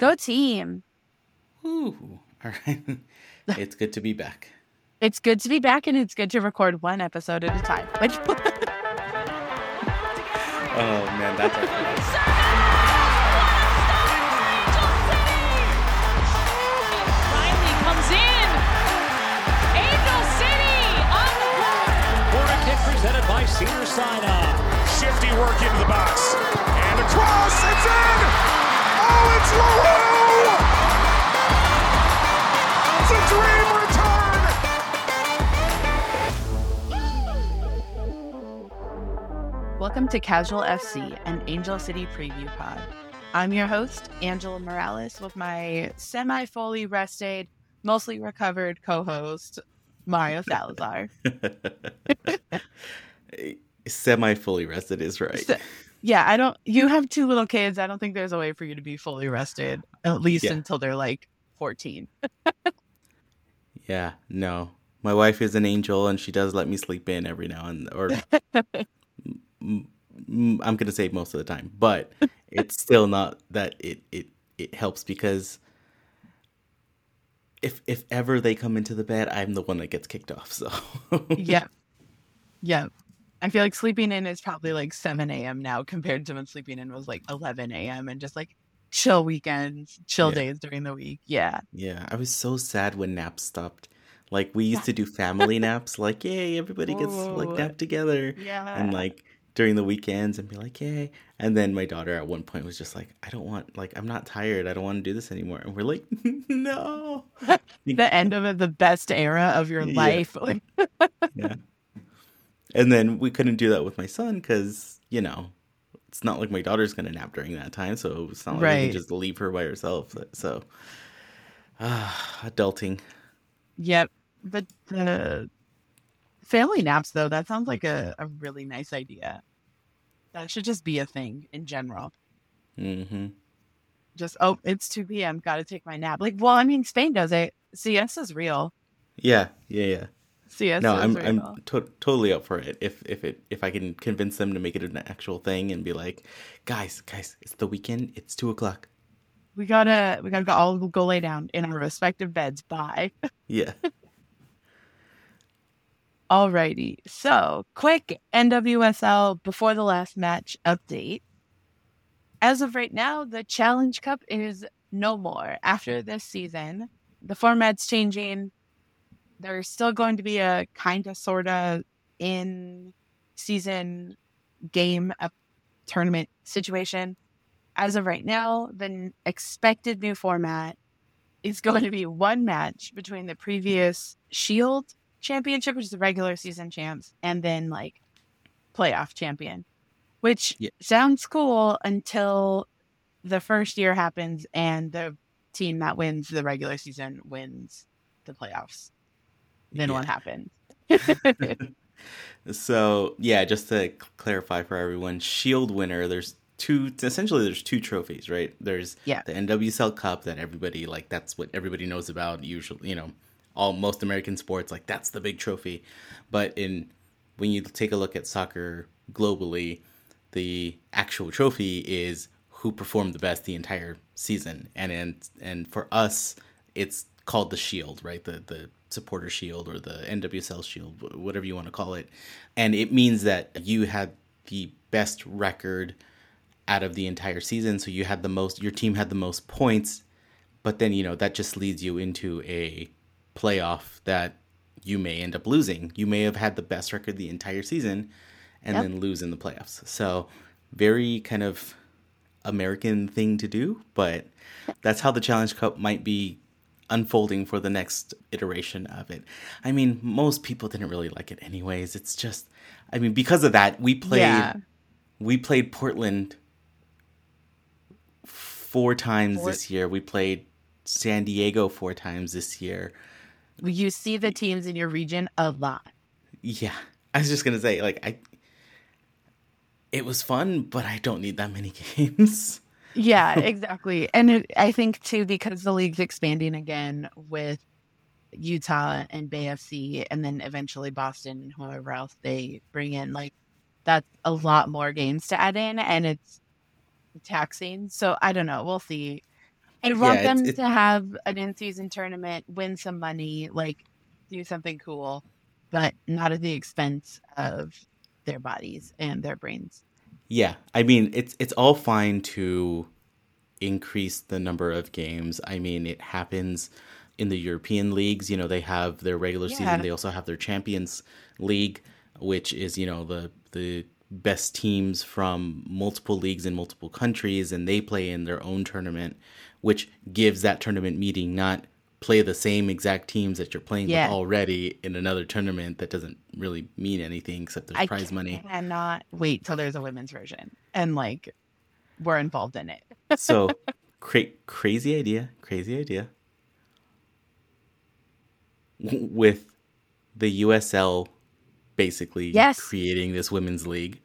Go team. Ooh, all right. it's good to be back. It's good to be back and it's good to record one episode at a time. Which Oh man, that's our Riley comes in. Angel City on the Corner presented by Cedar Sinai. Shifty work into the box. And across, it's in! Oh, it's Lou! It's a dream return! Welcome to Casual FC, an Angel City preview pod. I'm your host, Angela Morales, with my semi fully rested, mostly recovered co host, Mario Salazar. Semi fully rested is right. Yeah, I don't, you have two little kids. I don't think there's a way for you to be fully rested, at least Yeah. until they're like 14. Yeah, no. My wife is an angel and she does let me sleep in every now and or m- m- I'm going to say most of the time, but it's still not that it it it helps because if if ever they come into the bed, I'm the one that gets kicked off. So yeah. Yeah. I feel like sleeping in is probably like 7 a.m. now compared to when sleeping in was like 11 a.m. and just like chill weekends, chill Yeah. days during the week. Yeah. Yeah, I was so sad when naps stopped. Like we used to do family naps, like yay, everybody gets like nap together, Yeah. and like during the weekends, and be like yay. And then my daughter at one point was just like, I don't want, like I'm not tired, I don't want to do this anymore. And we're like, no, the end of the best era of your Yeah. life. Yeah. And then we couldn't do that with my son because you know it's not like my daughter's gonna nap during that time, so it's not like we Right. can just leave her by herself. So, ah, adulting. yep. But the family naps, though, that sounds like a, a really nice idea. That should just be a thing in general. hmm Just, oh, it's 2 p.m. Got to take my nap. Like, well, I mean, Spain does it. Siesta is real. Yeah, yeah, yeah. Siesta no, I'm. I'm to- totally up for it. If if it if I can convince them to make it an actual thing and be like, guys, guys, it's the weekend. It's two o'clock. we gotta, we gotta go all go lay down in our respective beds. Bye. Yeah. Alrighty. So, quick NWSL before the last match update. As of right now, the Challenge Cup is no more after this season. The format's changing. There's still going to be a kind of sort of in season game up tournament situation. As of right now, the expected new format is going to be one match between the previous Shield championship, which is the regular season champs, and then like playoff champion, which Yeah. sounds cool until the first year happens and the team that wins the regular season wins the playoffs. Then Yeah. what happens? So yeah, just to clarify for everyone, Shield winner. There's two. Essentially, there's two trophies, right? There's Yeah. the NWSL Cup that everybody like. That's what everybody knows about. Usually, you know, all most American sports like that's the big trophy. But in when you take a look at soccer globally, the actual trophy is who performed the best the entire season, and and and for us, it's called the Shield, right? The the supporter shield or the NWSL shield, whatever you want to call it, and it means that you had the best record out of the entire season. So you had the most, your team had the most points, but then you know that just leads you into a playoff that you may end up losing. You may have had the best record the entire season, and Yep. then lose in the playoffs. So very kind of American thing to do, but that's how the Challenge Cup might be unfolding for the next iteration of it. I mean, most people didn't really like it anyways. It's just I mean, because of that, we played Yeah. we played Portland four times Four- this year. We played San Diego four times this year. You see the teams in your region a lot. Yeah. I was just going to say like I it was fun, but I don't need that many games. Yeah, exactly. and it, I think too because the league's expanding again with Utah and Bay FC, and then eventually Boston and whoever else they bring in. Like that's a lot more games to add in, and it's taxing. So I don't know. We'll see. I want Yeah, them it's- to have an in-season tournament, win some money, like do something cool, but not at the expense of their bodies and their brains. Yeah, I mean it's it's all fine to increase the number of games. I mean it happens in the European leagues. You know they have their regular Yeah. season. They also have their Champions League, which is you know the the best teams from multiple leagues in multiple countries, and they play in their own tournament, which gives that tournament meeting not play the same exact teams that you're playing Yeah. with already in another tournament that doesn't really mean anything except there's I prize money. cannot wait till there's a women's version and like we're involved in it. so cra- crazy idea crazy idea with the usl basically Yes. creating this women's league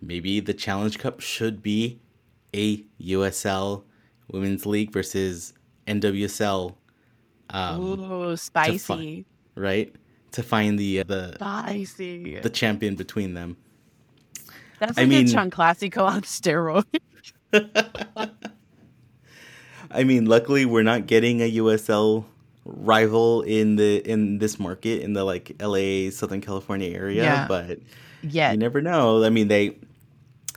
maybe the challenge cup should be a usl women's league versus nwsl um, Ooh, spicy, right to find the uh, the spicy. the champion between them That's I like mean- a Chun Classico on steroids. I mean, luckily we're not getting a USL rival in the in this market in the like LA Southern California area, Yeah. but Yeah, you never know. I mean, they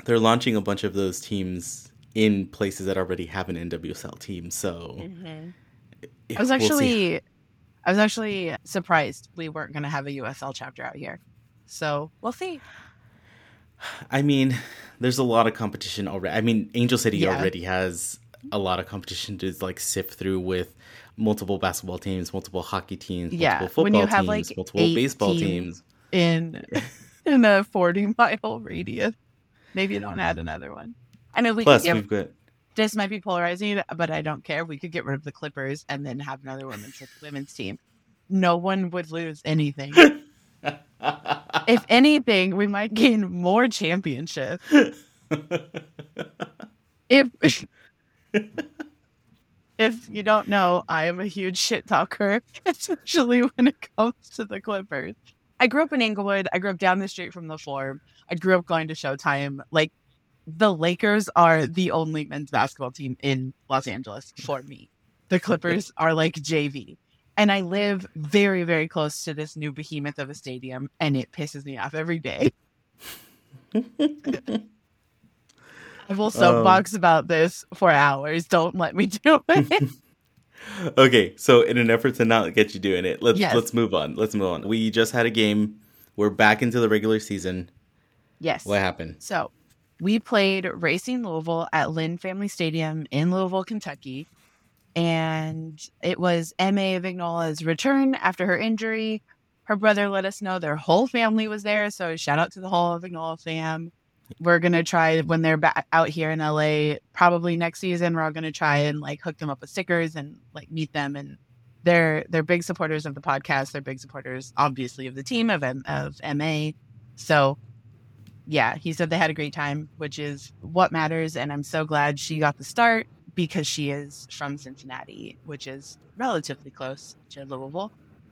they're launching a bunch of those teams in places that already have an NWSL team, so I was actually, I was actually surprised we weren't going to have a USL chapter out here. So we'll see. I mean, there's a lot of competition already. I mean, Angel City Yeah. already has a lot of competition to like sift through with multiple basketball teams, multiple hockey teams, Yeah, multiple when football you have, teams, like, multiple baseball teams. teams. in in a 40 mile radius. Maybe you don't add another one. I know we Plus, could give, we've got this might be polarizing, but I don't care. We could get rid of the Clippers and then have another women's women's team. No one would lose anything. if anything, we might gain more championships. if if you don't know, I am a huge shit talker, especially when it comes to the Clippers. I grew up in Inglewood. I grew up down the street from the Forum. I grew up going to Showtime. Like the Lakers are the only men's basketball team in Los Angeles for me. The Clippers are like JV. And I live very, very close to this new behemoth of a stadium, and it pisses me off every day. I will soapbox um, about this for hours. Don't let me do it. Okay, so in an effort to not get you doing it, let's Yes. let's move on. Let's move on. We just had a game. We're back into the regular season. yes. What happened? So we played Racing Louisville at Lynn Family Stadium in Louisville, Kentucky. And it was M.A. Vignola's return after her injury. Her brother let us know their whole family was there. So shout out to the whole Vignola fam. We're gonna try when they're back out here in LA, probably next season. We're all gonna try and like hook them up with stickers and like meet them. And they're they're big supporters of the podcast. They're big supporters, obviously, of the team of of MA. So yeah, he said they had a great time, which is what matters. And I'm so glad she got the start because she is from Cincinnati, which is relatively close to Louisville.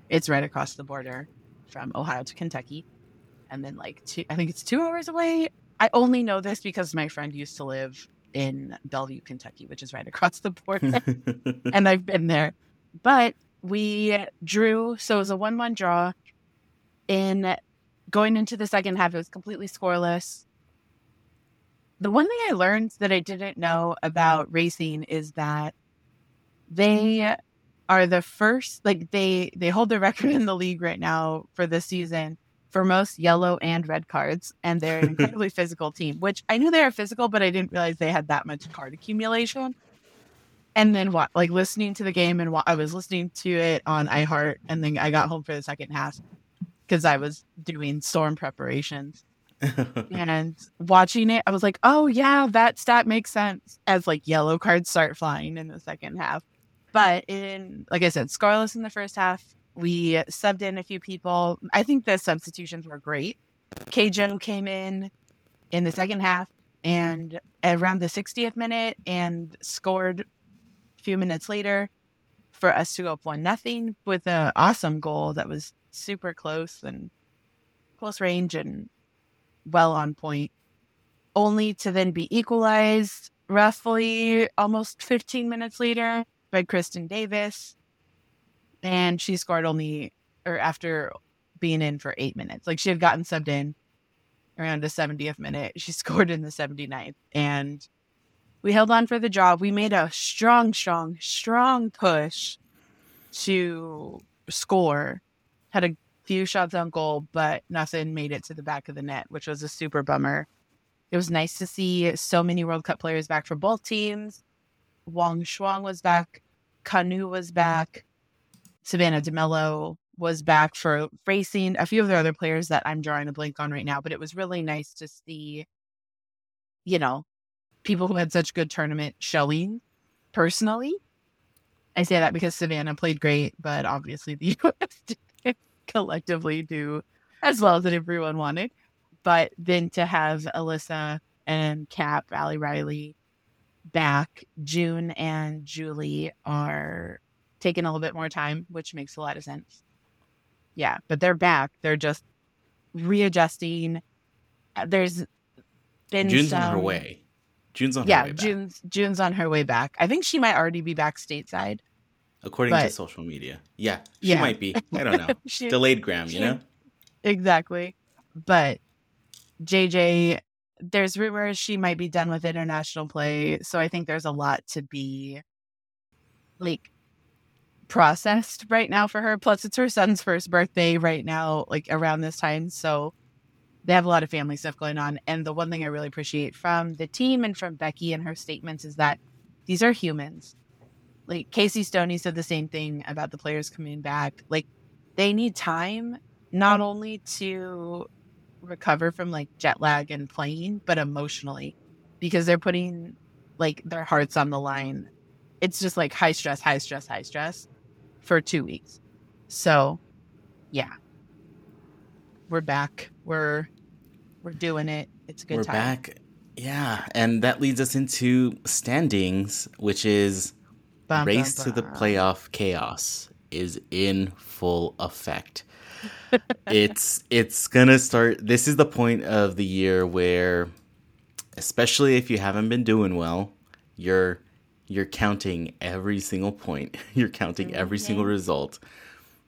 It's right across the border from Ohio to Kentucky. And then, like, two, I think it's two hours away. I only know this because my friend used to live in Bellevue, Kentucky, which is right across the border and I've been there. But we drew, so it was a one-one draw. In going into the second half, it was completely scoreless. The one thing I learned that I didn't know about racing is that they are the first, like they they hold the record in the league right now for this season for most yellow and red cards, and they're an incredibly physical team. Which I knew they were physical, but I didn't realize they had that much card accumulation and then what like listening to the game and wa- i was listening to it on iheart and then i got home for the second half because i was doing storm preparations. And watching it i was like oh yeah that stat makes sense as like yellow cards start flying in the second half. But in like i said scoreless in the first half we subbed in a few people. I think the substitutions were great. Kjo came in in the second half and around the 60th minute and scored a few minutes later for us to go up one nothing with an awesome goal that was super close and close range and well on point only to then be equalized roughly almost 15 minutes later by Kristen Davis. And she scored only, or after being in for eight minutes. Like she had gotten subbed in around the 70th minute. She scored in the 79th. And we held on for the job. We made a strong, strong, strong push to score. Had a few shots on goal, but nothing made it to the back of the net, which was a super bummer. It was nice to see so many World Cup players back for both teams. Wang Shuang was back, Kanu was back, Savannah DeMelo was back for racing, a few of the other players that I'm drawing a blank on right now, but it was really nice to see, you know, people who had such good tournament showing personally. I say that because Savannah played great, but obviously the US didn't collectively do as well as everyone wanted. But then to have Alyssa and Cap, Ali Riley back, June and Julie are taking a little bit more time, which makes a lot of sense. Yeah, but they're back. They're just readjusting. Uh, There's been June's some, on her way. June's on her Yeah, way back, June's June's on her way back. I think she might already be back stateside. According to social media. Yeah, she Yeah. might be. I don't know. She- Delayed gram, you she- know. Exactly. But JJ, there's rumors she might be done with international play. So I think there's a lot to be like processed right now for her. Plus, it's her son's first birthday right now, like around this time. So they have a lot of family stuff going on. And the one thing I really appreciate from the team and from Becki and her statements is that these are humans. Like Casey Stoney said the same thing about the players coming back. Like they need time not only to recover from like jet lag and playing, but emotionally because they're putting like their hearts on the line. It's just like high stress, high stress, high stress for two weeks. So, yeah, we're back. We're we're doing it. It's a good We're time. back. Yeah, and that leads us into standings, which is Bum, race bum, to the playoff chaos is in full effect. it's it's gonna start. This is the point of the year where, especially if you haven't been doing well, you're you're counting every single point. You're counting mm-hmm. every single result.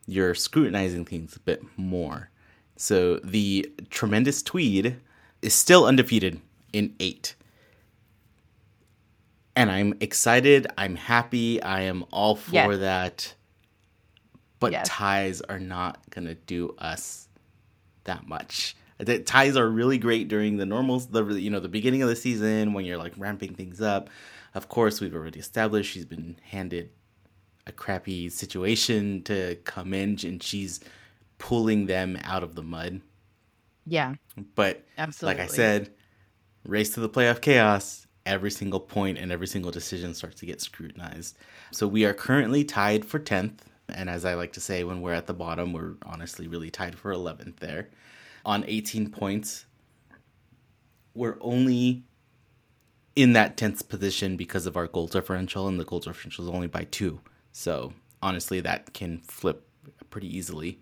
You're scrutinizing things a bit more. So the tremendous Tweed is still undefeated in eight and I'm excited. I'm happy. I am all for Yes. that. But Yes. ties are not gonna do us that much. The ties are really great during the normals, the you know the beginning of the season when you're like ramping things up. Of course, we've already established she's been handed a crappy situation to come in, and she's pulling them out of the mud. Yeah, But absolutely. like I said, race to the playoff chaos. Every single point and every single decision starts to get scrutinized. So we are currently tied for 10th. And as I like to say, when we're at the bottom, we're honestly really tied for 11th there. On 18 points, we're only in that 10th position because of our goal differential, and the goal differential is only by two. So honestly, that can flip pretty easily.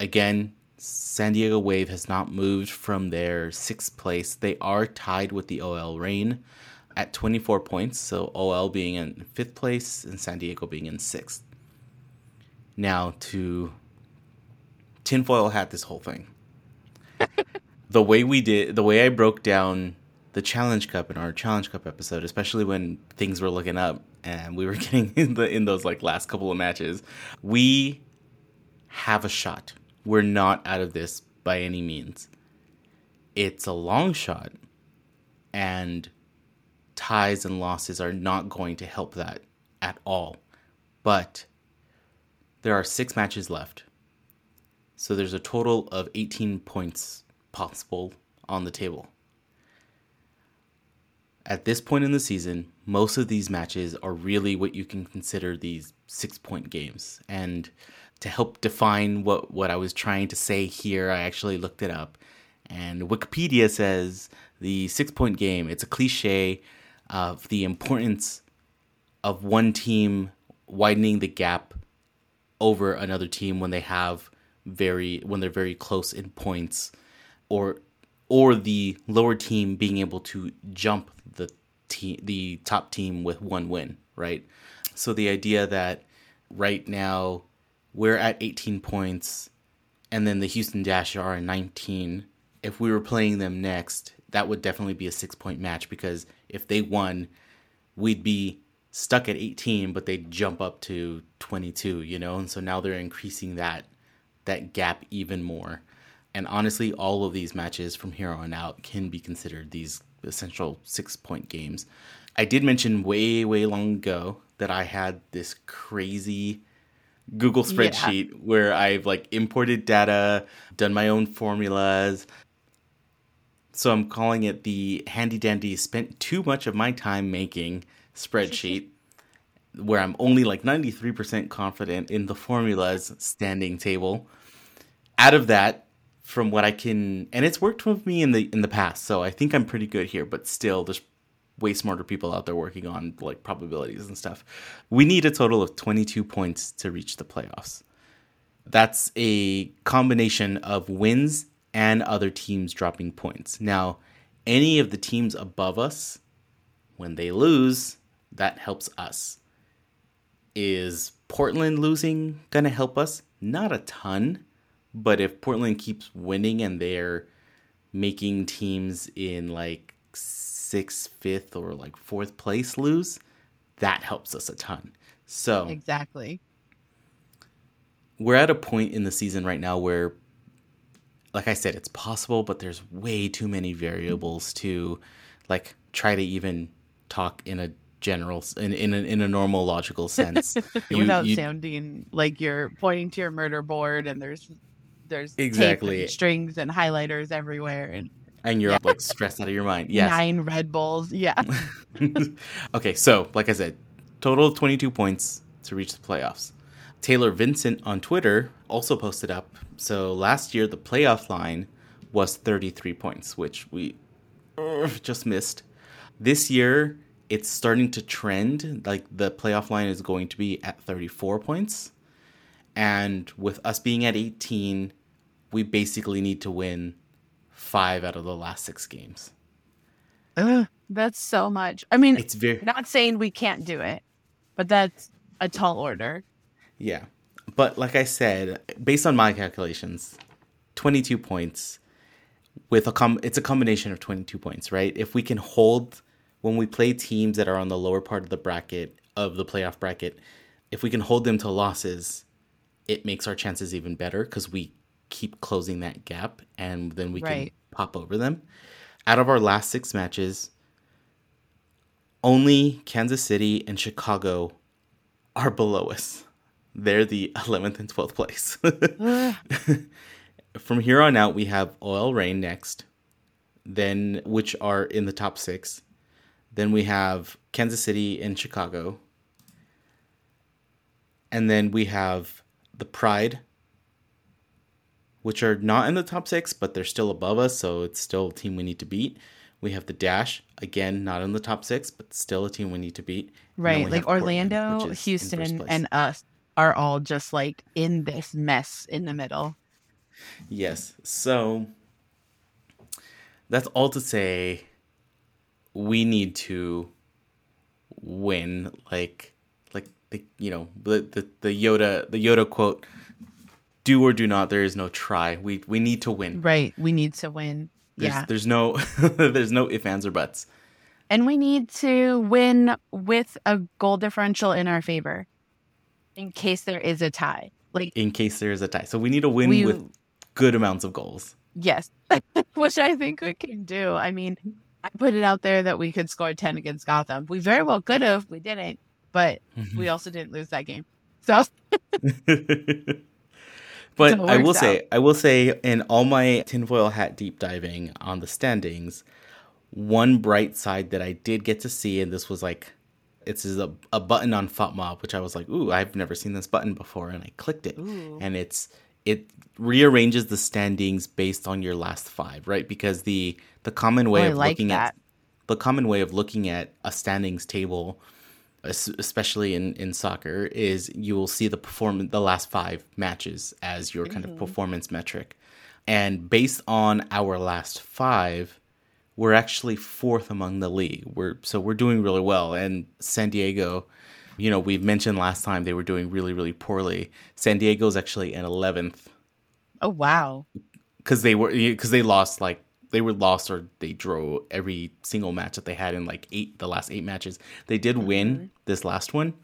Again, San Diego Wave has not moved from their sixth place. They are tied with the OL Reign at 24 points. So OL being in fifth place and San Diego being in sixth. Now to tinfoil hat this whole thing. the way we did, the way I broke down the Challenge Cup in our Challenge Cup episode, especially when things were looking up and we were getting in the in those like last couple of matches, we have a shot. We're not out of this by any means. It's a long shot, and ties and losses are not going to help that at all. But there are six matches left. So there's a total of 18 points possible on the table. At this point in the season, most of these matches are really what you can consider these six point games. And to help define what, what I was trying to say here, I actually looked it up. And Wikipedia says the six point game, it's a cliche of the importance of one team widening the gap over another team when they have very when they're very close in points or or the lower team being able to jump the te- the top team with one win, right? So the idea that right now we're at 18 points and then the Houston Dash are at 19. If we were playing them next, that would definitely be a 6-point match because if they won, we'd be stuck at 18 but they'd jump up to 22, you know? And so now they're increasing that that gap even more. And honestly, all of these matches from here on out can be considered these essential six point games. I did mention way, way long ago that I had this crazy Google spreadsheet yeah. where I've like imported data, done my own formulas. So I'm calling it the handy dandy spent too much of my time making spreadsheet where I'm only like 93% confident in the formulas standing table. Out of that, from what I can, and it's worked with me in the in the past, so I think I'm pretty good here. But still, there's way smarter people out there working on like probabilities and stuff. We need a total of 22 points to reach the playoffs. That's a combination of wins and other teams dropping points. Now, any of the teams above us, when they lose, that helps us. Is Portland losing going to help us? Not a ton, but if Portland keeps winning and they're making teams in like sixth, fifth, or like fourth place lose, that helps us a ton. So exactly, we're at a point in the season right now where, like I said, it's possible, but there's way too many variables to like try to even talk in a general in in a, in a normal logical sense. You, without you, sounding like you're pointing to your murder board and there's there's exactly. and strings and highlighters everywhere and and you're yeah. like stressed out of your mind. Yes. Nine red bulls. Yeah. Okay so like i said total of 22 points to reach the playoffs taylor vincent on twitter also posted up so last year the playoff line was 33 points which we uh, just missed this year it's starting to trend. Like the playoff line is going to be at 34 points. And with us being at 18, we basically need to win five out of the last six games. Ugh, that's so much. I mean, it's very not saying we can't do it, but that's a tall order. Yeah. But like I said, based on my calculations, 22 points with a com it's a combination of 22 points, right? If we can hold when we play teams that are on the lower part of the bracket of the playoff bracket, if we can hold them to losses, it makes our chances even better because we keep closing that gap and then we right. can pop over them. Out of our last six matches, only Kansas City and Chicago are below us. They're the 11th and 12th place. Ah. From here on out, we have OL Reign next, then which are in the top six. Then we have Kansas City and Chicago. And then we have the Pride, which are not in the top six, but they're still above us, so it's still a team we need to beat. We have the Dash, again, not in the top six, but still a team we need to beat. Right. Like Orlando, Portland, Houston, and us are all just like in this mess in the middle. Yes. So that's all to say we need to win like like the you know the, the the Yoda the Yoda quote do or do not there is no try. We we need to win. Right. We need to win. There's, yeah. there's no there's no ifs ands or buts. And we need to win with a goal differential in our favor in case there is a tie like in case there is a tie so we need to win we, with good amounts of goals yes which i think we can do i mean I put it out there that we could score 10 against Gotham. We very well could have. We didn't, but mm-hmm. we also didn't lose that game. So. but so I will out. say, I will say, in all my tinfoil hat deep diving on the standings, one bright side that I did get to see, and this was like, it's a, a button on FotMob, which I was like, ooh, I've never seen this button before, and I clicked it, ooh. and it's it rearranges the standings based on your last five, right? Because the the common way oh, of like looking that. at the common way of looking at a standings table, especially in in soccer, is you will see the perform the last five matches as your kind mm-hmm. of performance metric, and based on our last five, we're actually fourth among the league. We're so we're doing really well. And San Diego, you know, we've mentioned last time they were doing really really poorly. San Diego's actually in eleventh Oh wow. because they were because they lost like they were lost or they drew every single match that they had in like eight the last eight matches. They did oh, win this last one,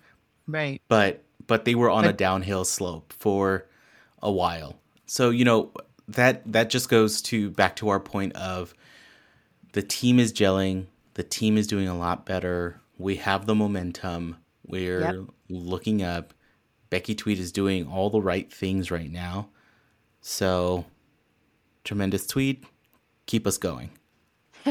Right. but but they were on a downhill slope for a while. So you know that that just goes to back to our point of the team is gelling, the team is doing a lot better. We have the momentum. We're Yep. looking up. Becki Tweed is doing all the right things right now. So tremendous Tweed. Keep us going.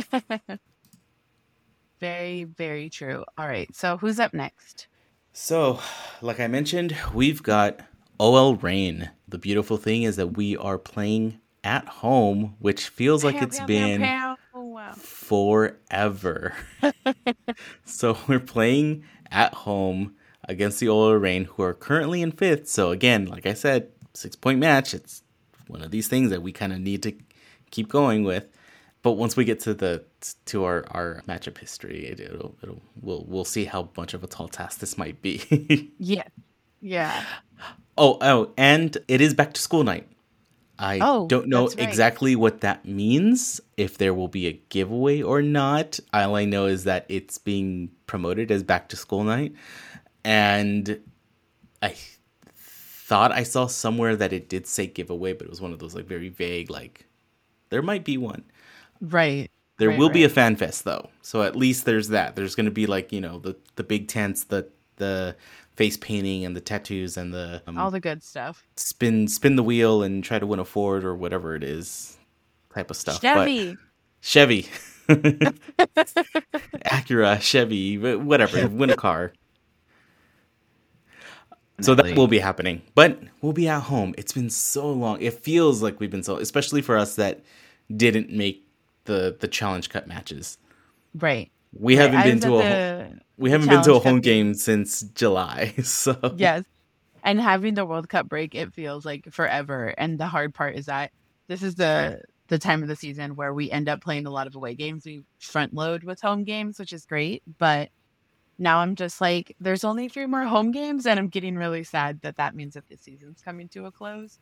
Very, very true. All right. So who's up next? So, like I mentioned, we've got OL Reign. The beautiful thing is that we are playing at home, which feels like it's been wow. forever. so, we're playing at home against the OL Reign, who are currently in fifth. So, again, like I said, six point match. It's one of these things that we kind of need to keep going with. But once we get to the to our, our matchup history, it, it'll it'll we'll we'll see how much of a tall task this might be. Yeah. Yeah. Oh, oh, and it is back to school night. I Oh, don't know right. exactly what that means, if there will be a giveaway or not. All I know is that it's being promoted as back to school night. And I thought I saw somewhere that it did say giveaway, but it was one of those like very vague, like there might be one. Right. There Right, will be a fan fest though, so at least there's that. There's going to be like you know the the big tents, the the face painting and the tattoos and the um, all the good stuff. spin spin the wheel and try to win a Ford or whatever it is type of stuff. But- Chevy. Chevy, Acura, Chevy, whatever, win a car. So that will be happening, but we'll be at home. It's been so long. It feels like we've been so, especially for us that didn't make the the challenge cut matches. Right. We haven't been to a we haven't been to a home game. game since July. So Yes. And having the World Cup break, it feels like forever. And the hard part is that this is the the time of the season where we end up playing a lot of away games. We front load with home games, which is great. But now I'm just like, there's only three more home games, and I'm getting really sad that that means that the season's coming to a close.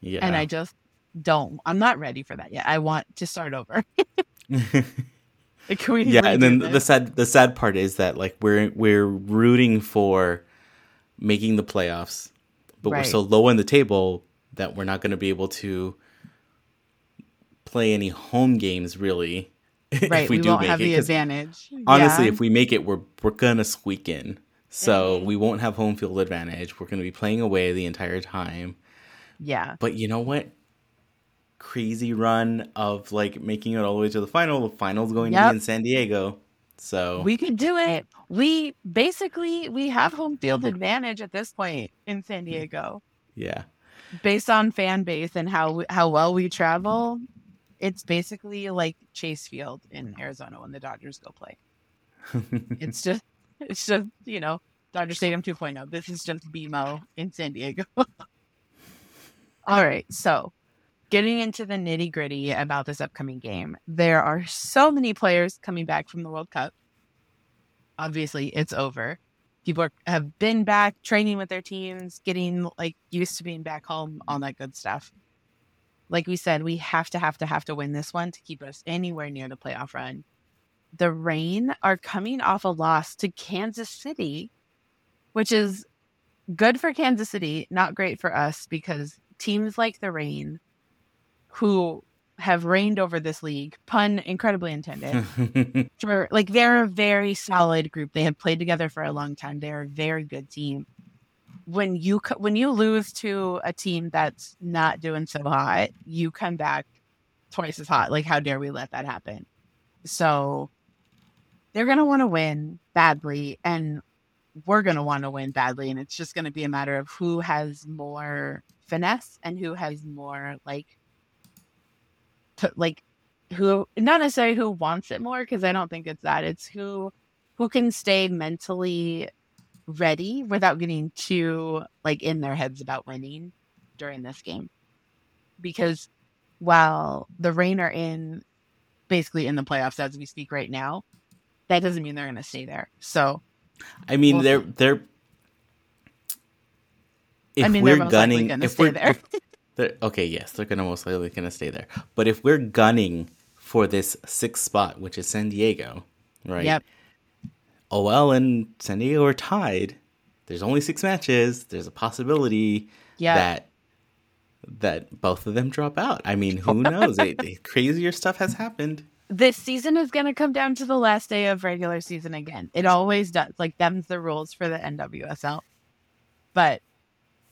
yeah. And I just don't. I'm not ready for that yet. I want to start over. Can we yeah and then redo the sad the sad part is that like we're we're rooting for making the playoffs but we're so low on the table that we're not going to be able to play any home games really right. if we, we, do won't make have it the advantage. honestly Yeah. if we make it we're we're gonna squeak in so we won't have home field advantage we're gonna be playing away the entire time yeah. but you know what crazy run of like making it all the way to the final the final's going to be in san diego so We can do it. We basically we have home field advantage at this point in San Diego, yeah based on fan base and how how well we travel. It's basically like Chase Field in Arizona when the Dodgers go play. It's just it's just you know Dodger Stadium 2.0. This is just BMO in San Diego. All right, so getting into the nitty gritty about this upcoming game, there are so many players coming back from the World Cup. Obviously, it's over. People are, have been back training with their teams, getting like used to being back home, all that good stuff. Like we said, we have to have to have to win this one to keep us anywhere near the playoff run. The Reign are coming off a loss to Kansas City, which is good for Kansas City, not great for us because teams like the Reign, who have reigned over this league, pun incredibly intended, like they're a very solid group. They have played together for a long time. They're a very good team. When you when you lose to a team that's not doing so hot, you come back twice as hot. Like how dare we let that happen? So they're gonna want to win badly, and we're gonna want to win badly, and it's just gonna be a matter of who has more finesse and who has more like to, like who not necessarily who wants it more because I don't think it's that. It's who who can stay mentally ready without getting too like in their heads about winning during this game. Because while the Reign are in basically in the playoffs as we speak right now. That doesn't mean they're going to stay there. So, I mean, We'll they're see. they're. If I mean, we're gunning, gonna if stay we're there. if- they're- okay, yes, they're gonna most likely gonna stay there. But if we're gunning for this sixth spot, which is San Diego, right? yep. Oh, OL and San Diego are tied. There's only six matches. There's a possibility that that both of them drop out. I mean, who knows? it, it- crazier stuff has happened. this season is going to come down to the last day of regular season again. It always does. Like them's the rules for the NWSL. But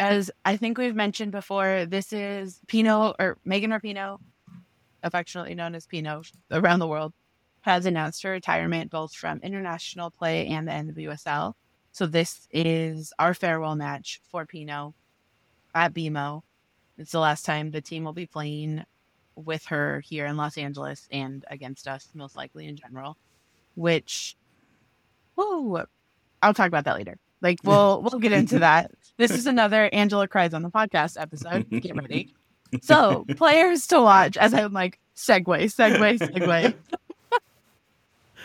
as I think we've mentioned before, this is Pinoe or Megan Rapinoe, affectionately known as Pinoe around the world, has announced her retirement both from international play and the NWSL. So this is our farewell match for Pinoe at BMO. It's the last time the team will be playing with her here in Los Angeles and against us, most likely in general. Which, whoo, I'll talk about that later. Like we'll we'll get into that. This is another Angela cries on the podcast episode. Get ready. So players to watch as I'm like segue, segue,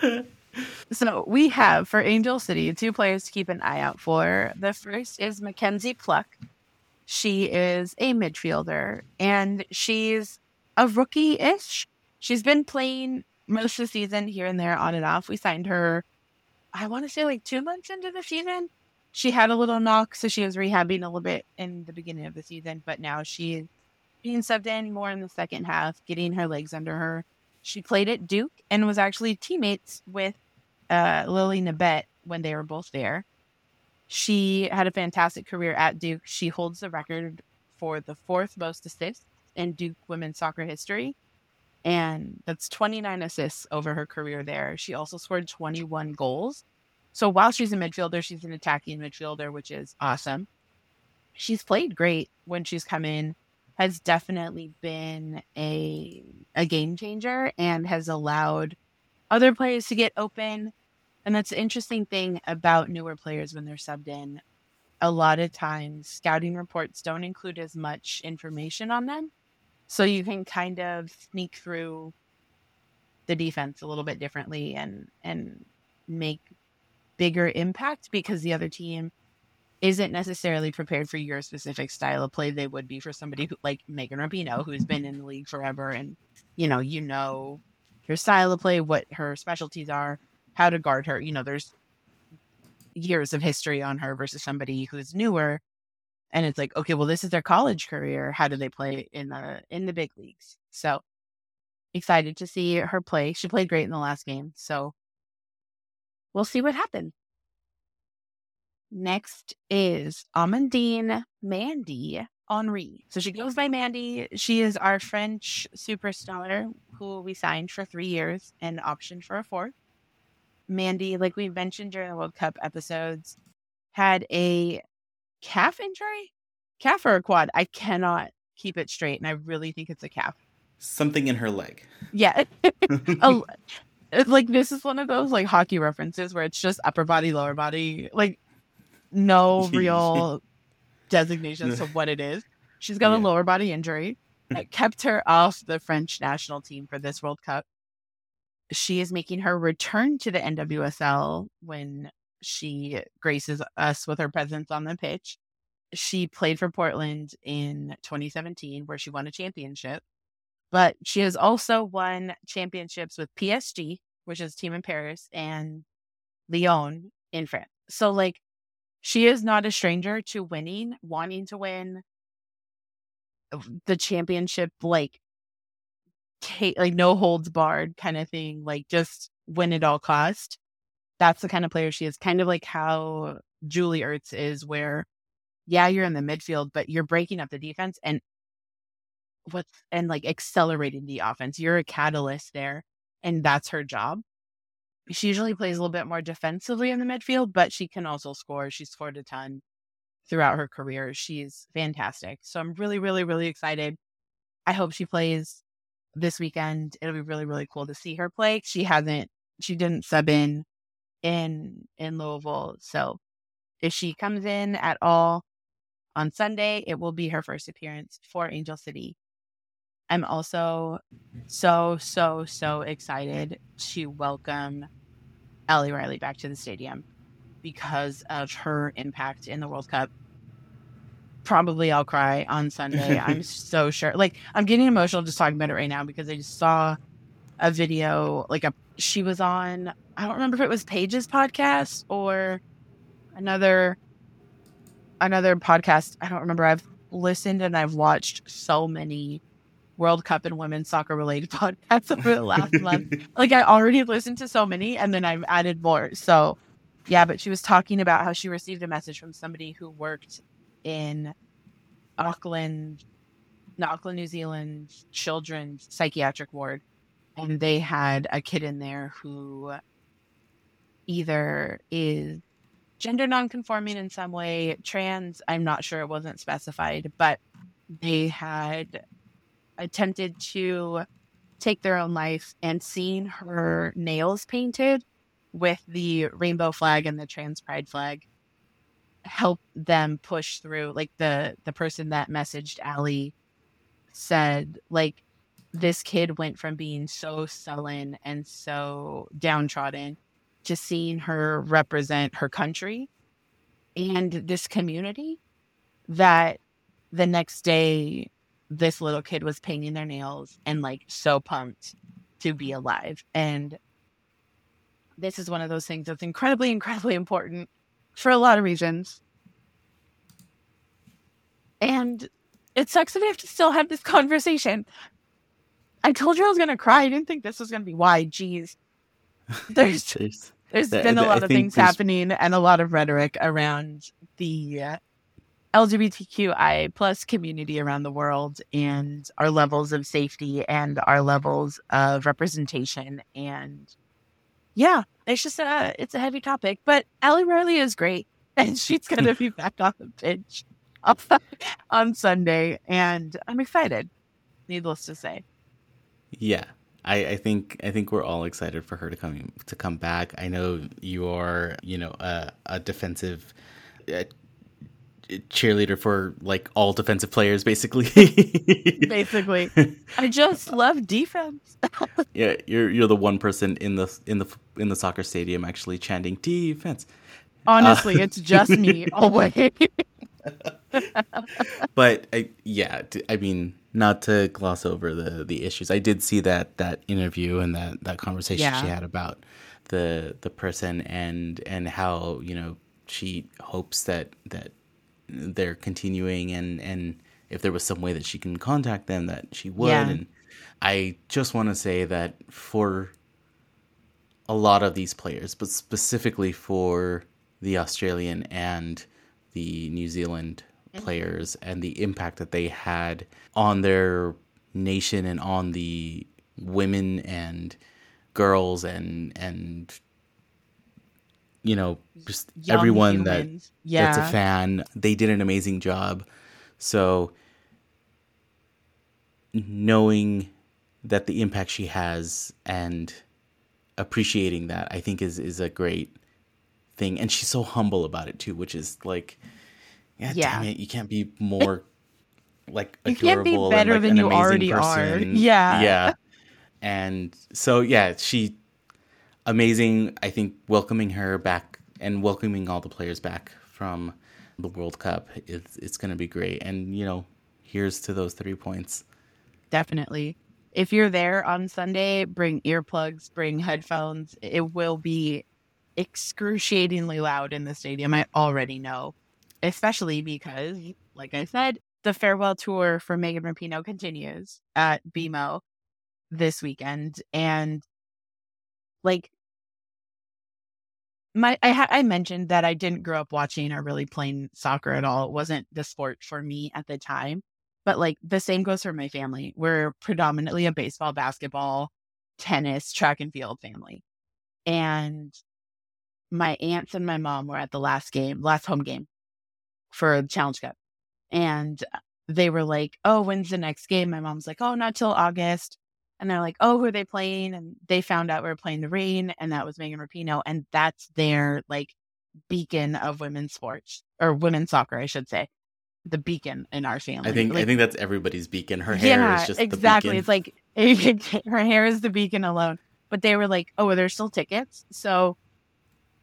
segue. so we have for Angel City two players to keep an eye out for. The first is Mackenzie Pluck. She is a midfielder and she's a rookie ish. She's been playing most of the season here and there on and off. We signed her, I want to say like two months into the season. She had a little knock, so she was rehabbing a little bit in the beginning of the season, but now she's being subbed in more in the second half, getting her legs under her. She played at Duke and was actually teammates with uh, Lily Nabet when they were both there. She had a fantastic career at Duke. She holds the record for the fourth most assists in Duke women's soccer history. And that's 29 assists over her career there. She also scored 21 goals. So while she's a midfielder, she's an attacking midfielder, which is awesome. She's played great when she's come in, has definitely been a a game changer and has allowed other players to get open. And that's the interesting thing about newer players when they're subbed in. A lot of times scouting reports don't include as much information on them. So you can kind of sneak through the defense a little bit differently and and make bigger impact because the other team isn't necessarily prepared for your specific style of play they would be for somebody who, like Megan Rapinoe who's been in the league forever and you know you know her style of play what her specialties are how to guard her. You know there's years of history on her versus somebody who's newer. And it's like okay well this is their college career. How do they play in the in the big leagues? So excited to see her play. She played great in the last game. So we'll see what happens next is amandine mandy Henry so she goes by mandy. She is our french superstar who we signed for three years and optioned for a fourth. Mandy like we mentioned during the world cup episodes had a calf injury? Calf or a quad? I cannot keep it straight and i really think it's a calf. Something in her leg. yeah. A, like this is one of those like hockey references where it's just upper body lower body like no real designations of what it is. She's got a lower body injury that kept her off the french national team for this world cup. She is making her return to the nwsl when she graces us with her presence on the pitch. She played for portland in 2017 where she won a championship but she has also won championships with PSG, which is team in Paris, and Lyon in France. So, like, she is not a stranger to winning, wanting to win the championship, like, like no holds barred kind of thing, like just win at all cost. That's the kind of player she is. Kind of like how Julie Ertz is, where yeah, you're in the midfield, but you're breaking up the defense and what's and like accelerating the offense. You're a catalyst there, and that's her job. She usually plays a little bit more defensively in the midfield, but she can also score. She's scored a ton throughout her career. She's fantastic. So I'm really, really, really excited. I hope she plays this weekend. It'll be really, really cool to see her play. She hasn't, she didn't sub in in in Louisville. So if she comes in at all on Sunday, it will be her first appearance for Angel City I'm also so, so, so excited to welcome Ali Riley back to the stadium because of her impact in the World Cup. Probably I'll cry on Sunday. I'm so sure. Like, I'm getting emotional just talking about it right now because I just saw a video, like, a she was on, I don't remember if it was Paige's podcast or another another podcast. I don't remember. I've listened and I've watched so many World Cup and women's soccer related podcasts over the last month. Like I already listened to so many and then I've added more. So yeah, but she was talking about how she received a message from somebody who worked in Auckland, the Auckland, New Zealand children's psychiatric ward. And they had a kid in there who either is gender nonconforming in some way, trans, I'm not sure it wasn't specified, but they had attempted to take their own life and seeing her nails painted with the rainbow flag and the trans pride flag help them push through like the the person that messaged Ali said like this kid went from being so sullen and so downtrodden to seeing her represent her country and this community that the next day this little kid was painting their nails and like so pumped to be alive. And this is one of those things that's incredibly incredibly important for a lot of reasons. And it sucks that we have to still have this conversation. I told you i was going to cry. I didn't think this was going to be why. jeez. There's There's- there's Th- been a I lot of things there's- happening and a lot of rhetoric around the uh, LGBTQI plus community around the world and our levels of safety and our levels of representation. And yeah, it's just a it's a heavy topic. But Ali Riley is great, and she's gonna be back on the pitch on Sunday, and I'm excited. Needless to say. Yeah, I, I think I think we're all excited for her to come to come back. I know you are, you know, a, a defensive cheerleader for like all defensive players, basically. Basically, I just love defense. yeah, you're you're the one person in the in the in the soccer stadium actually chanting defense. Honestly, uh, it's just me always. but I, yeah, i mean, not to gloss over the the issues. I did see that that interview and that that conversation Yeah. she had about the the person and and how you know she hopes that that they're continuing and and if there was some way that she can contact them that she would Yeah. and I just want to say that for a lot of these players, but specifically for the Australian and the New Zealand mm-hmm. players and the impact that they had on their nation and on the women and girls and and you know just Young everyone that humans. that's a fan they did an amazing job so knowing that the impact she has and appreciating that I think is is a great thing and she's so humble about it too which is like yeah, Yeah. damn it you can't be more like You can't be better and, like, than you already are. Yeah. yeah and so yeah she amazing I think welcoming her back and welcoming all the players back from the World Cup it's it's going to be great and you know here's to those 3 points Definitely. If you're there on Sunday, bring earplugs, bring headphones. It will be excruciatingly loud in the stadium. I already know, especially because, like I said, the farewell tour for Megan Rapinoe continues at BMO this weekend. And like, my I ha- I mentioned that I didn't grow up watching or really playing soccer at all. It wasn't the sport for me at the time. But like the same goes for my family. We're predominantly a baseball, basketball, tennis, track and field family. And my aunts and my mom were at the last game, last home game for the Challenge Cup. And they were like, Oh, when's the next game? My mom's like, Oh, not till August. And they're like, Oh, who are they playing? And they found out we were playing the Reign, and that was Megan Rapinoe. And that's their like beacon of women's sports or women's soccer, I should say. the beacon in our family. I think I think that's everybody's beacon. Her hair yeah, is just exactly. the beacon. It's like her hair is the beacon alone. But they were like, "Oh, there's still tickets." So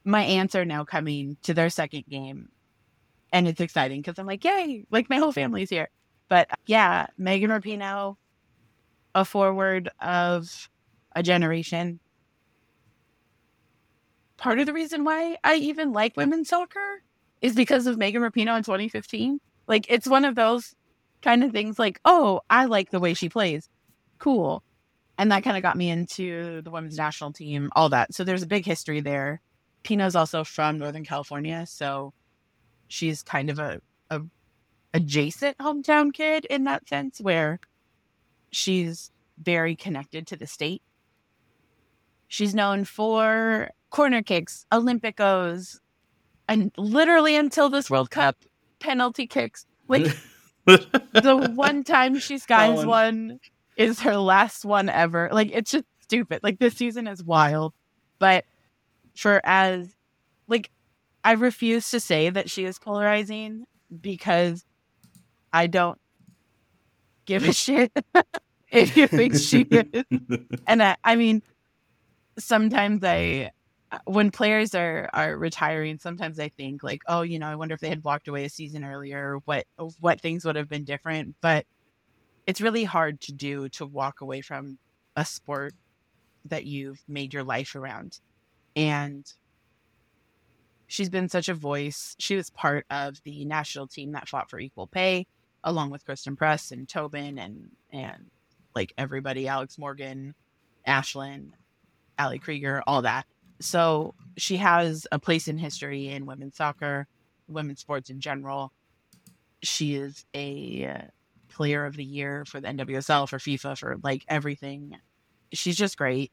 my aunts are now coming to their second game, and it's exciting because I'm like, "Yay!" Like my whole family's here. But yeah, Megan Rapinoe, a forward of a generation. Part of the reason why I even like women's soccer is because of Megan Rapinoe in 2015. Like it's one of those kind of things like, oh, I like the way she plays. Cool. And that kind of got me into the women's national team, all that. So there's a big history there. Pinoe's also from Northern California, so she's kind of a, a adjacent hometown kid in that sense where she's very connected to the state. She's known for corner kicks, Olympicos, and literally until this World Cup, penalty kicks. Like the one time she skies one. one is her last one ever. Like it's just stupid. Like this season is wild. But for as like I refuse to say that she is polarizing because I don't give a shit if you think she is. And I, I mean sometimes I when players are are retiring, sometimes I think like, oh, you know, I wonder if they had walked away a season earlier, what what things would have been different. But it's really hard to do to walk away from a sport that you've made your life around. And she's been such a voice. She was part of the national team that fought for equal pay, along with Christen Press and Tobin and and like everybody, Alex Morgan, Ashlyn, Ali Krieger, all that. So she has a place in history in women's soccer, women's sports in general. She is a uh, player of the year for the NWSL, for FIFA, for like everything. She's just great.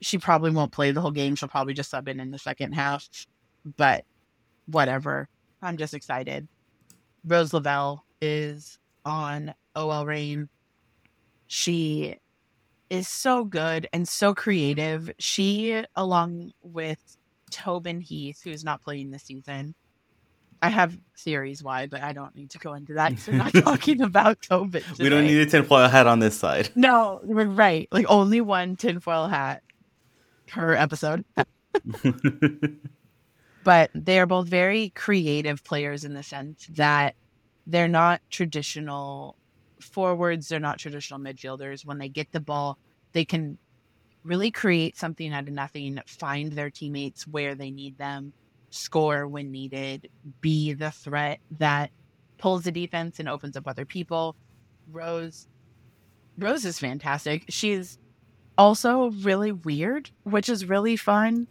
She probably won't play the whole game. She'll probably just sub in in the second half, but whatever. I'm just excited. Rose Lavelle is on OL Reign. She is so good and so mm-hmm. creative. She, along with Tobin Heath, who's not playing this season, I have theories why, but I don't need to go into that. we're not talking about Tobin. we don't need a tinfoil hat on this side. No, we're right. Like only one tinfoil hat per episode. but they are both very creative players in the sense that they're not traditional forwards, they're not traditional midfielders. When they get the ball, they can really create something out of nothing, find their teammates where they need them, score when needed, be the threat that pulls the defense and opens up other people. Rose Rose is fantastic. She's also really weird, which is really fun.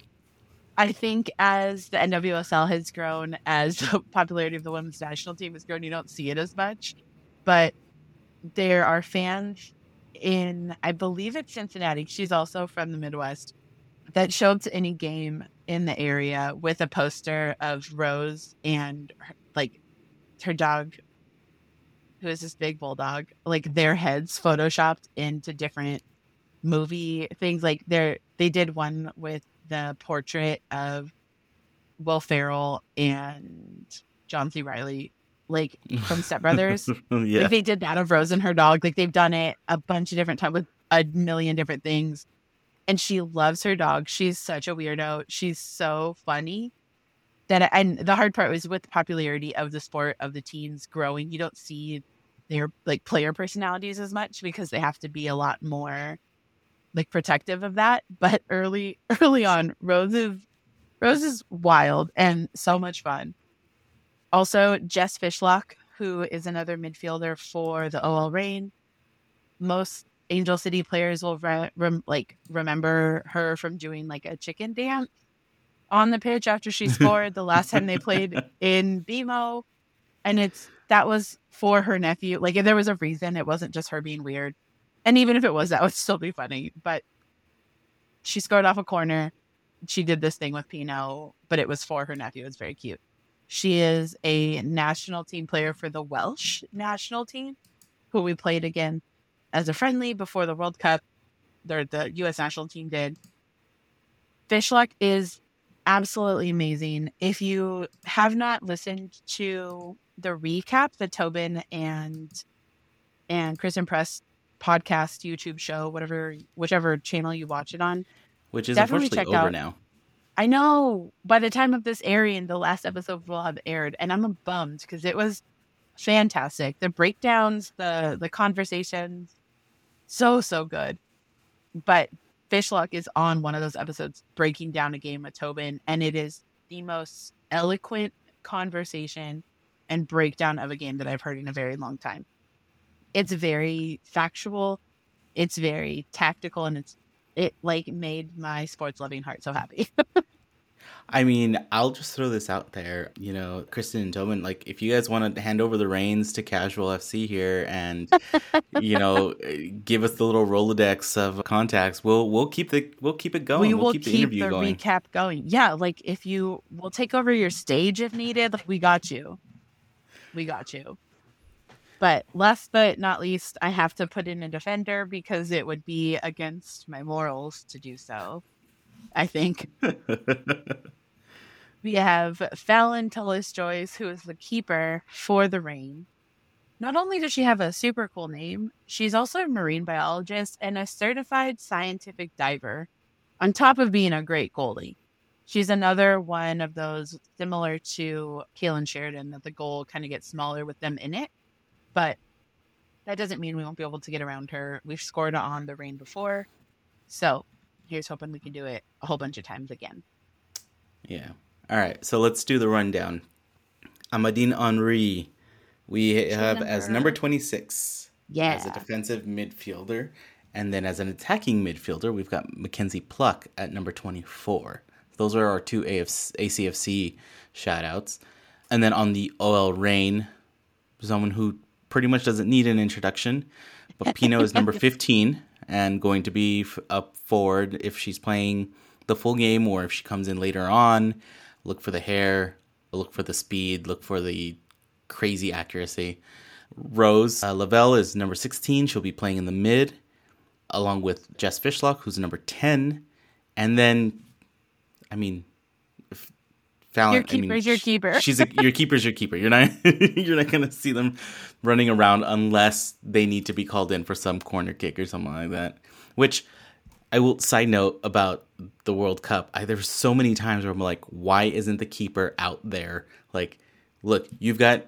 I think as the NWSL has grown, as the popularity of the women's national team has grown, you don't see it as much. But there are fans in, I believe it's Cincinnati. She's also from the Midwest that show up to any game in the area with a poster of Rose and her, like her dog, who is this big bulldog, like their heads photoshopped into different movie things. Like they're they did one with the portrait of Will Ferrell and John C. Reilly, like from Step Brothers. yeah. Like they did that of Rose and her dog. Like they've done it a bunch of different times with a million different things. And she loves her dog. She's such a weirdo. She's so funny. That and the hard part was with the popularity of the sport of the teens growing. You don't see their like player personalities as much because they have to be a lot more like protective of that. But early early on, Rose is Rose is wild and so much fun. Also, Jess Fishlock, who is another midfielder for the OL Reign. Most Angel City players will re- rem- like remember her from doing like a chicken dance on the pitch after she scored the last time they played in BMO. And it's that was for her nephew. Like if there was a reason, it wasn't just her being weird. And even if it was, that would still be funny. But she scored off a corner. She did this thing with Pinoe, but it was for her nephew. It's very cute. She is a national team player for the Welsh national team, who we played again as a friendly before the World Cup. The, the U.S. national team did. Fishlock is absolutely amazing. If you have not listened to the recap, the Tobin and and Christen Press podcast, YouTube show, whatever whichever channel you watch it on, Which is unfortunately over out- now. I know by the time of this airing, the last episode will have aired, and I'm bummed because it was fantastic. The breakdowns, the the conversations, so so good. But Fishlock is on one of those episodes breaking down a game with Tobin, and it is the most eloquent conversation and breakdown of a game that I've heard in a very long time. It's very factual, it's very tactical, and it's it like made my sports loving heart so happy. I mean, I'll just throw this out there. You know, Christen and Tobin, like, if you guys want to hand over the reins to Casual FC here and, you know, give us the little Rolodex of contacts, we'll we'll keep the we'll keep it going. we we'll will keep keep, the interview the going. recap going. Yeah, like if you will take over your stage if needed, like we got you. We got you. But last but not least, I have to put in a defender because it would be against my morals to do so. I think we have Phallon Tullis Joyce, who is the keeper for the Reign. Not only does she have a super cool name, she's also a marine biologist and a certified scientific diver, on top of being a great goalie. She's another one of those similar to Kailen Sheridan that the goal kind of gets smaller with them in it. But that doesn't mean we won't be able to get around her. We've scored on the Reign before. So here's hoping we can do it a whole bunch of times again. Yeah. All right. So let's do the rundown. Amandine Henry, we have as number. number 26 Yeah. as a defensive midfielder. And then as an attacking midfielder, we've got Mackenzie Pluck at number 24. Those are our two AFC, ACFC shout outs. And then on the OL Reign, someone who pretty much doesn't need an introduction, but Pinoe is number 15 and going to be f- up forward if she's playing the full game or if she comes in later on. Look for the hair, look for the speed, look for the crazy accuracy. Rose uh, Lavelle is number 16. She'll be playing in the mid, along with Jess Fishlock, who's number 10. And then, I mean, Phallon. Your I mean, keeper's your keeper. She's a, your keeper's your keeper. You're not you're not gonna see them running around unless they need to be called in for some corner kick or something like that. Which I will side note about the World Cup. I, there's so many times where I'm like, why isn't the keeper out there? Like, look, you've got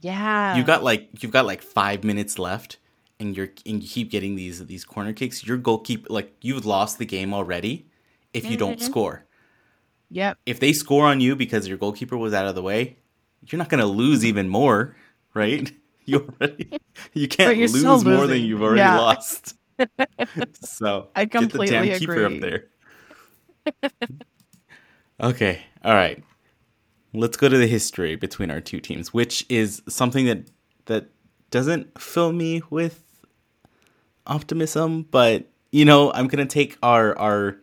Yeah. you've got like you've got like five minutes left, and you're and you keep getting these these corner kicks. Your goalkeeper like you've lost the game already if you don't mm-hmm. score. Yep. If they score on you because your goalkeeper was out of the way, you're not gonna lose even more, right? You already you can't lose more than you've already Yeah. lost. so I get the damn completely keeper agree. up there. okay, all right. Let's go to the history between our two teams, which is something that that doesn't fill me with optimism, but you know, I'm gonna take our our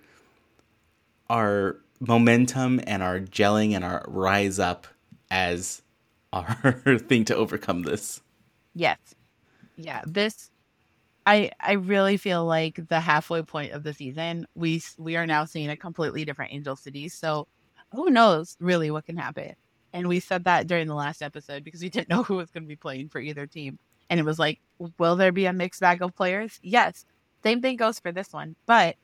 our momentum and our gelling and our rise up as our thing to overcome this. Yes. Yeah. This, I I really feel like the halfway point of the season, we we are now seeing a completely different Angel City. So who knows really what can happen? And we said that during the last episode because we didn't know who was going to be playing for either team. And it was like, will there be a mixed bag of players? Yes. Same thing goes for this one, but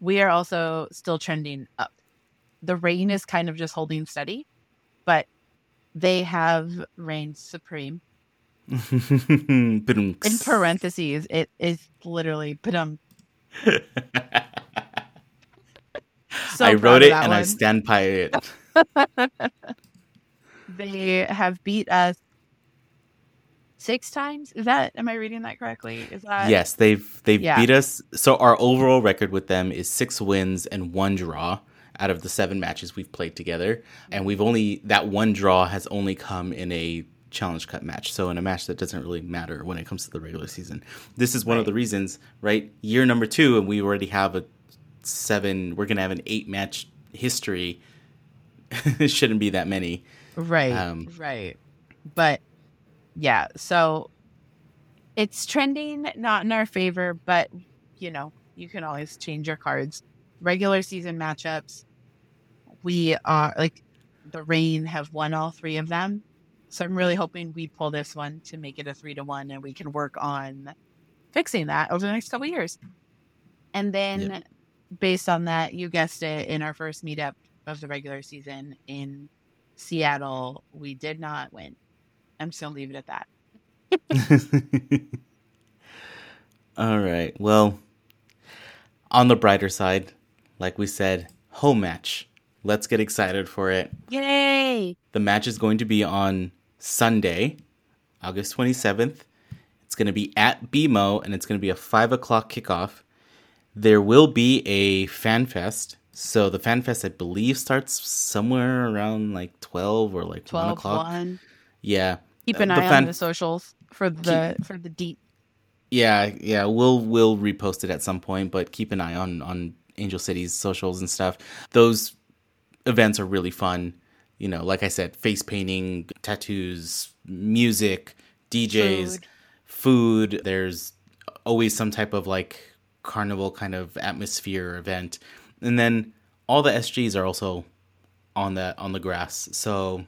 we are also still trending up. The Reign is kind of just holding steady, but they have reigned supreme in parentheses, it is literally um so I wrote it and I stand by it. They have beat us six times. Is that am I reading that correctly? Is that yes, they've they've yeah. beat us. So our overall record with them is six wins and one draw out of the seven matches we've played together, and we've only that one draw has only come in a challenge cup match. So in a match that doesn't really matter when it comes to the regular season. This is one of the reasons, right? Year number two, and we already have a seven. We're gonna have an eight match history. it shouldn't be that many. right? Um, right. But yeah, so it's trending not in our favor, but you know, you can always change your cards. Regular season matchups. We are like the Reign have won all three of them. So I'm really hoping we pull this one to make it a three to one and we can work on fixing that over the next couple years. And then based on that, you guessed it, in our first meetup of the regular season in Seattle, we did not win. I'm just gonna leave it at that. All right. Well, on the brighter side, like we said, home match. Let's get excited for it. Yay! The match is going to be on Sunday, August 27th. It's going to be at BMO and it's going to be a 5 o'clock kickoff. There will be a fan fest. So the fan fest, I believe, starts somewhere around like 12 or like 1 12 o'clock. 1. Yeah. Keep an Uh, eye the on the socials for the for the deep. Yeah, yeah, we'll we'll repost it at some point, but keep an eye on on Angel City's socials and stuff. Those events are really fun. You know, like I said, face painting, tattoos, music, DJs, food. There's always some type of like carnival kind of atmosphere event, and then all the SGs are also on that on the grass. So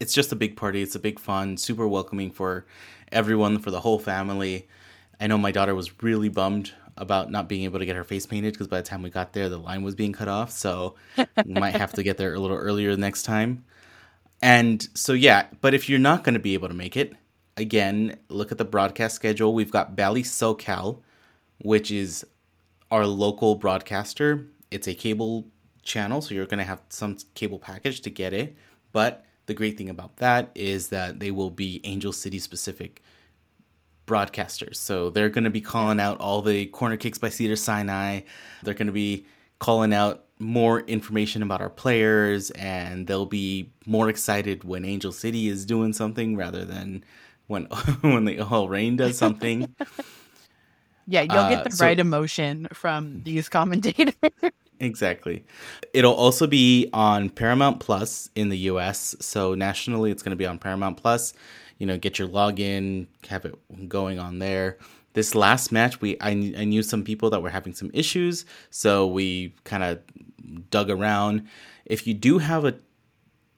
it's just a big party. It's a big fun, super welcoming for everyone, for the whole family. I know my daughter was really bummed about not being able to get her face painted because by the time we got there, the line was being cut off. So we might have to get there a little earlier next time. And so, yeah, but if you're not going to be able to make it, again, look at the broadcast schedule. We've got Bally SoCal, which is our local broadcaster. It's a cable channel, so you're going to have some cable package to get it. But the great thing about that is that they will be Angel City specific broadcasters. So they're going to be calling out all the corner kicks by Cedar Sinai. They're going to be calling out more information about our players and they'll be more excited when Angel City is doing something rather than when when the whole Reign does something. Yeah, you'll Uh, get the so- right emotion from these commentators. Exactly. It'll also be on Paramount Plus in the US. So nationally, it's going to be on Paramount Plus. You know, get your login, have it going on there. This last match, we I, I knew some people that were having some issues, so we kind of dug around. If you do have a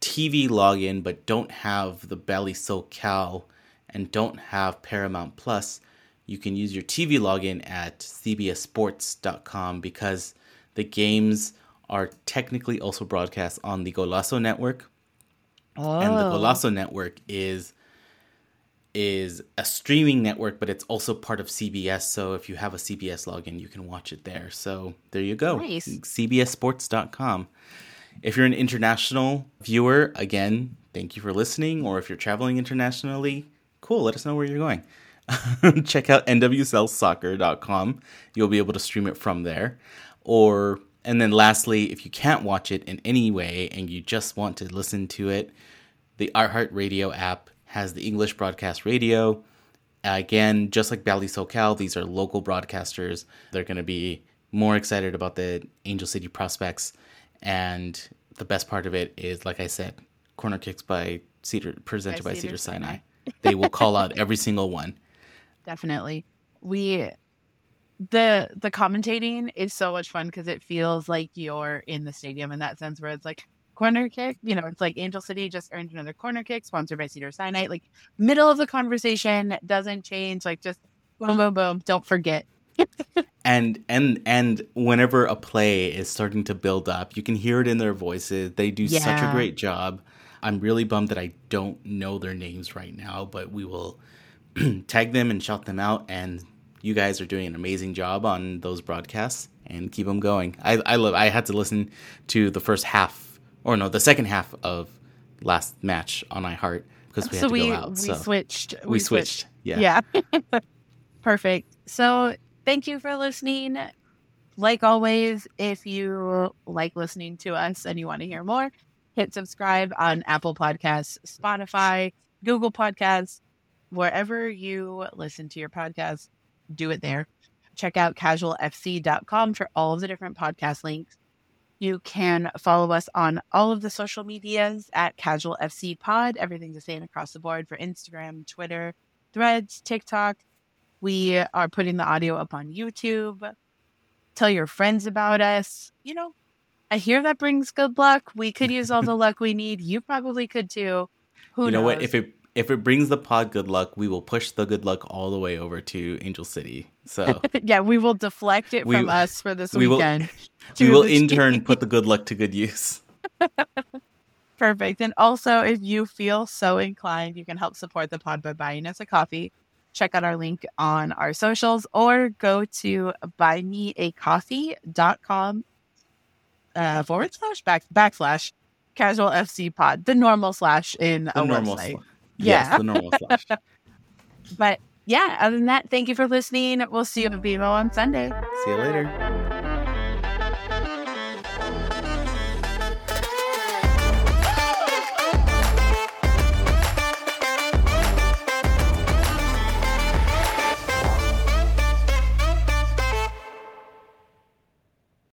TV login but don't have the Bally SoCal and don't have Paramount Plus, you can use your TV login at cbssports.com because the games are technically also broadcast on the Golazo network. And the Oh. Golazo network is is a streaming network, but it's also part of CBS. So if you have a CBS login, you can watch it there. So there you go. Nice. CBSsports.com. If you're an international viewer, again, thank you for listening. Or if you're traveling internationally, cool, let us know where you're going. Check out nwslsoccer.com. You'll be able to stream it from there. Or and then lastly, if you can't watch it in any way and you just want to listen to it, the iHeartRadio app has the English broadcast radio. Again, just like Bally SoCal, these are local broadcasters. They're going to be more excited about the Angel City prospects. And the best part of it is, like I said, corner kicks by Cedar, presented By by, Cedar Cedar Sinai. Sinai. they will call out every single one. definitely we the the commentating is so much fun because it feels like you're in the stadium in that sense where it's like corner kick you know it's like angel city just earned another corner kick sponsored by cedar sinai like middle of the conversation doesn't change like just boom boom boom don't forget. And and and whenever a play is starting to build up you can hear it in their voices. They do such a great job. I'm really bummed that i don't know their names right now but we will tag them and shout them out and you guys are doing an amazing job on those broadcasts and keep them going. I i love i had to listen to the first half or no the second half of last match on iheart because we had to we go out we so. switched. We switched yeah. Yeah. Perfect. So thank you for listening. Like always if you like listening to us and you want to hear more hit subscribe on apple podcasts spotify google podcasts wherever you listen to your podcast do it there. Check out casualfc.com for all of the different podcast links you can follow us on all of the social medias at Casual FC Pod. Everything's the same across the board for Instagram, Twitter, Threads, TikTok. We are putting the audio up on YouTube. Tell your friends about us. You know, I hear that brings good luck. We could use all the luck we need. You probably could too. Who you know knows? what? If it if it brings the pod good luck, we will push the good luck all the way over to Angel City. So yeah, we will deflect it We- from us for this we will- weekend. we will in team. turn put the good luck to good use. Perfect. And also, if you feel so inclined, you can help support the pod by buying us a coffee. Check out our link on our socials or go to buymeacoffee.com uh, forward slash back backslash casual FC pod, the normal slash in The a normal website. slash. Yeah. Yes, the normal slash. But yeah, other than that, thank you for listening. We'll see you at BMO on Sunday. See you later.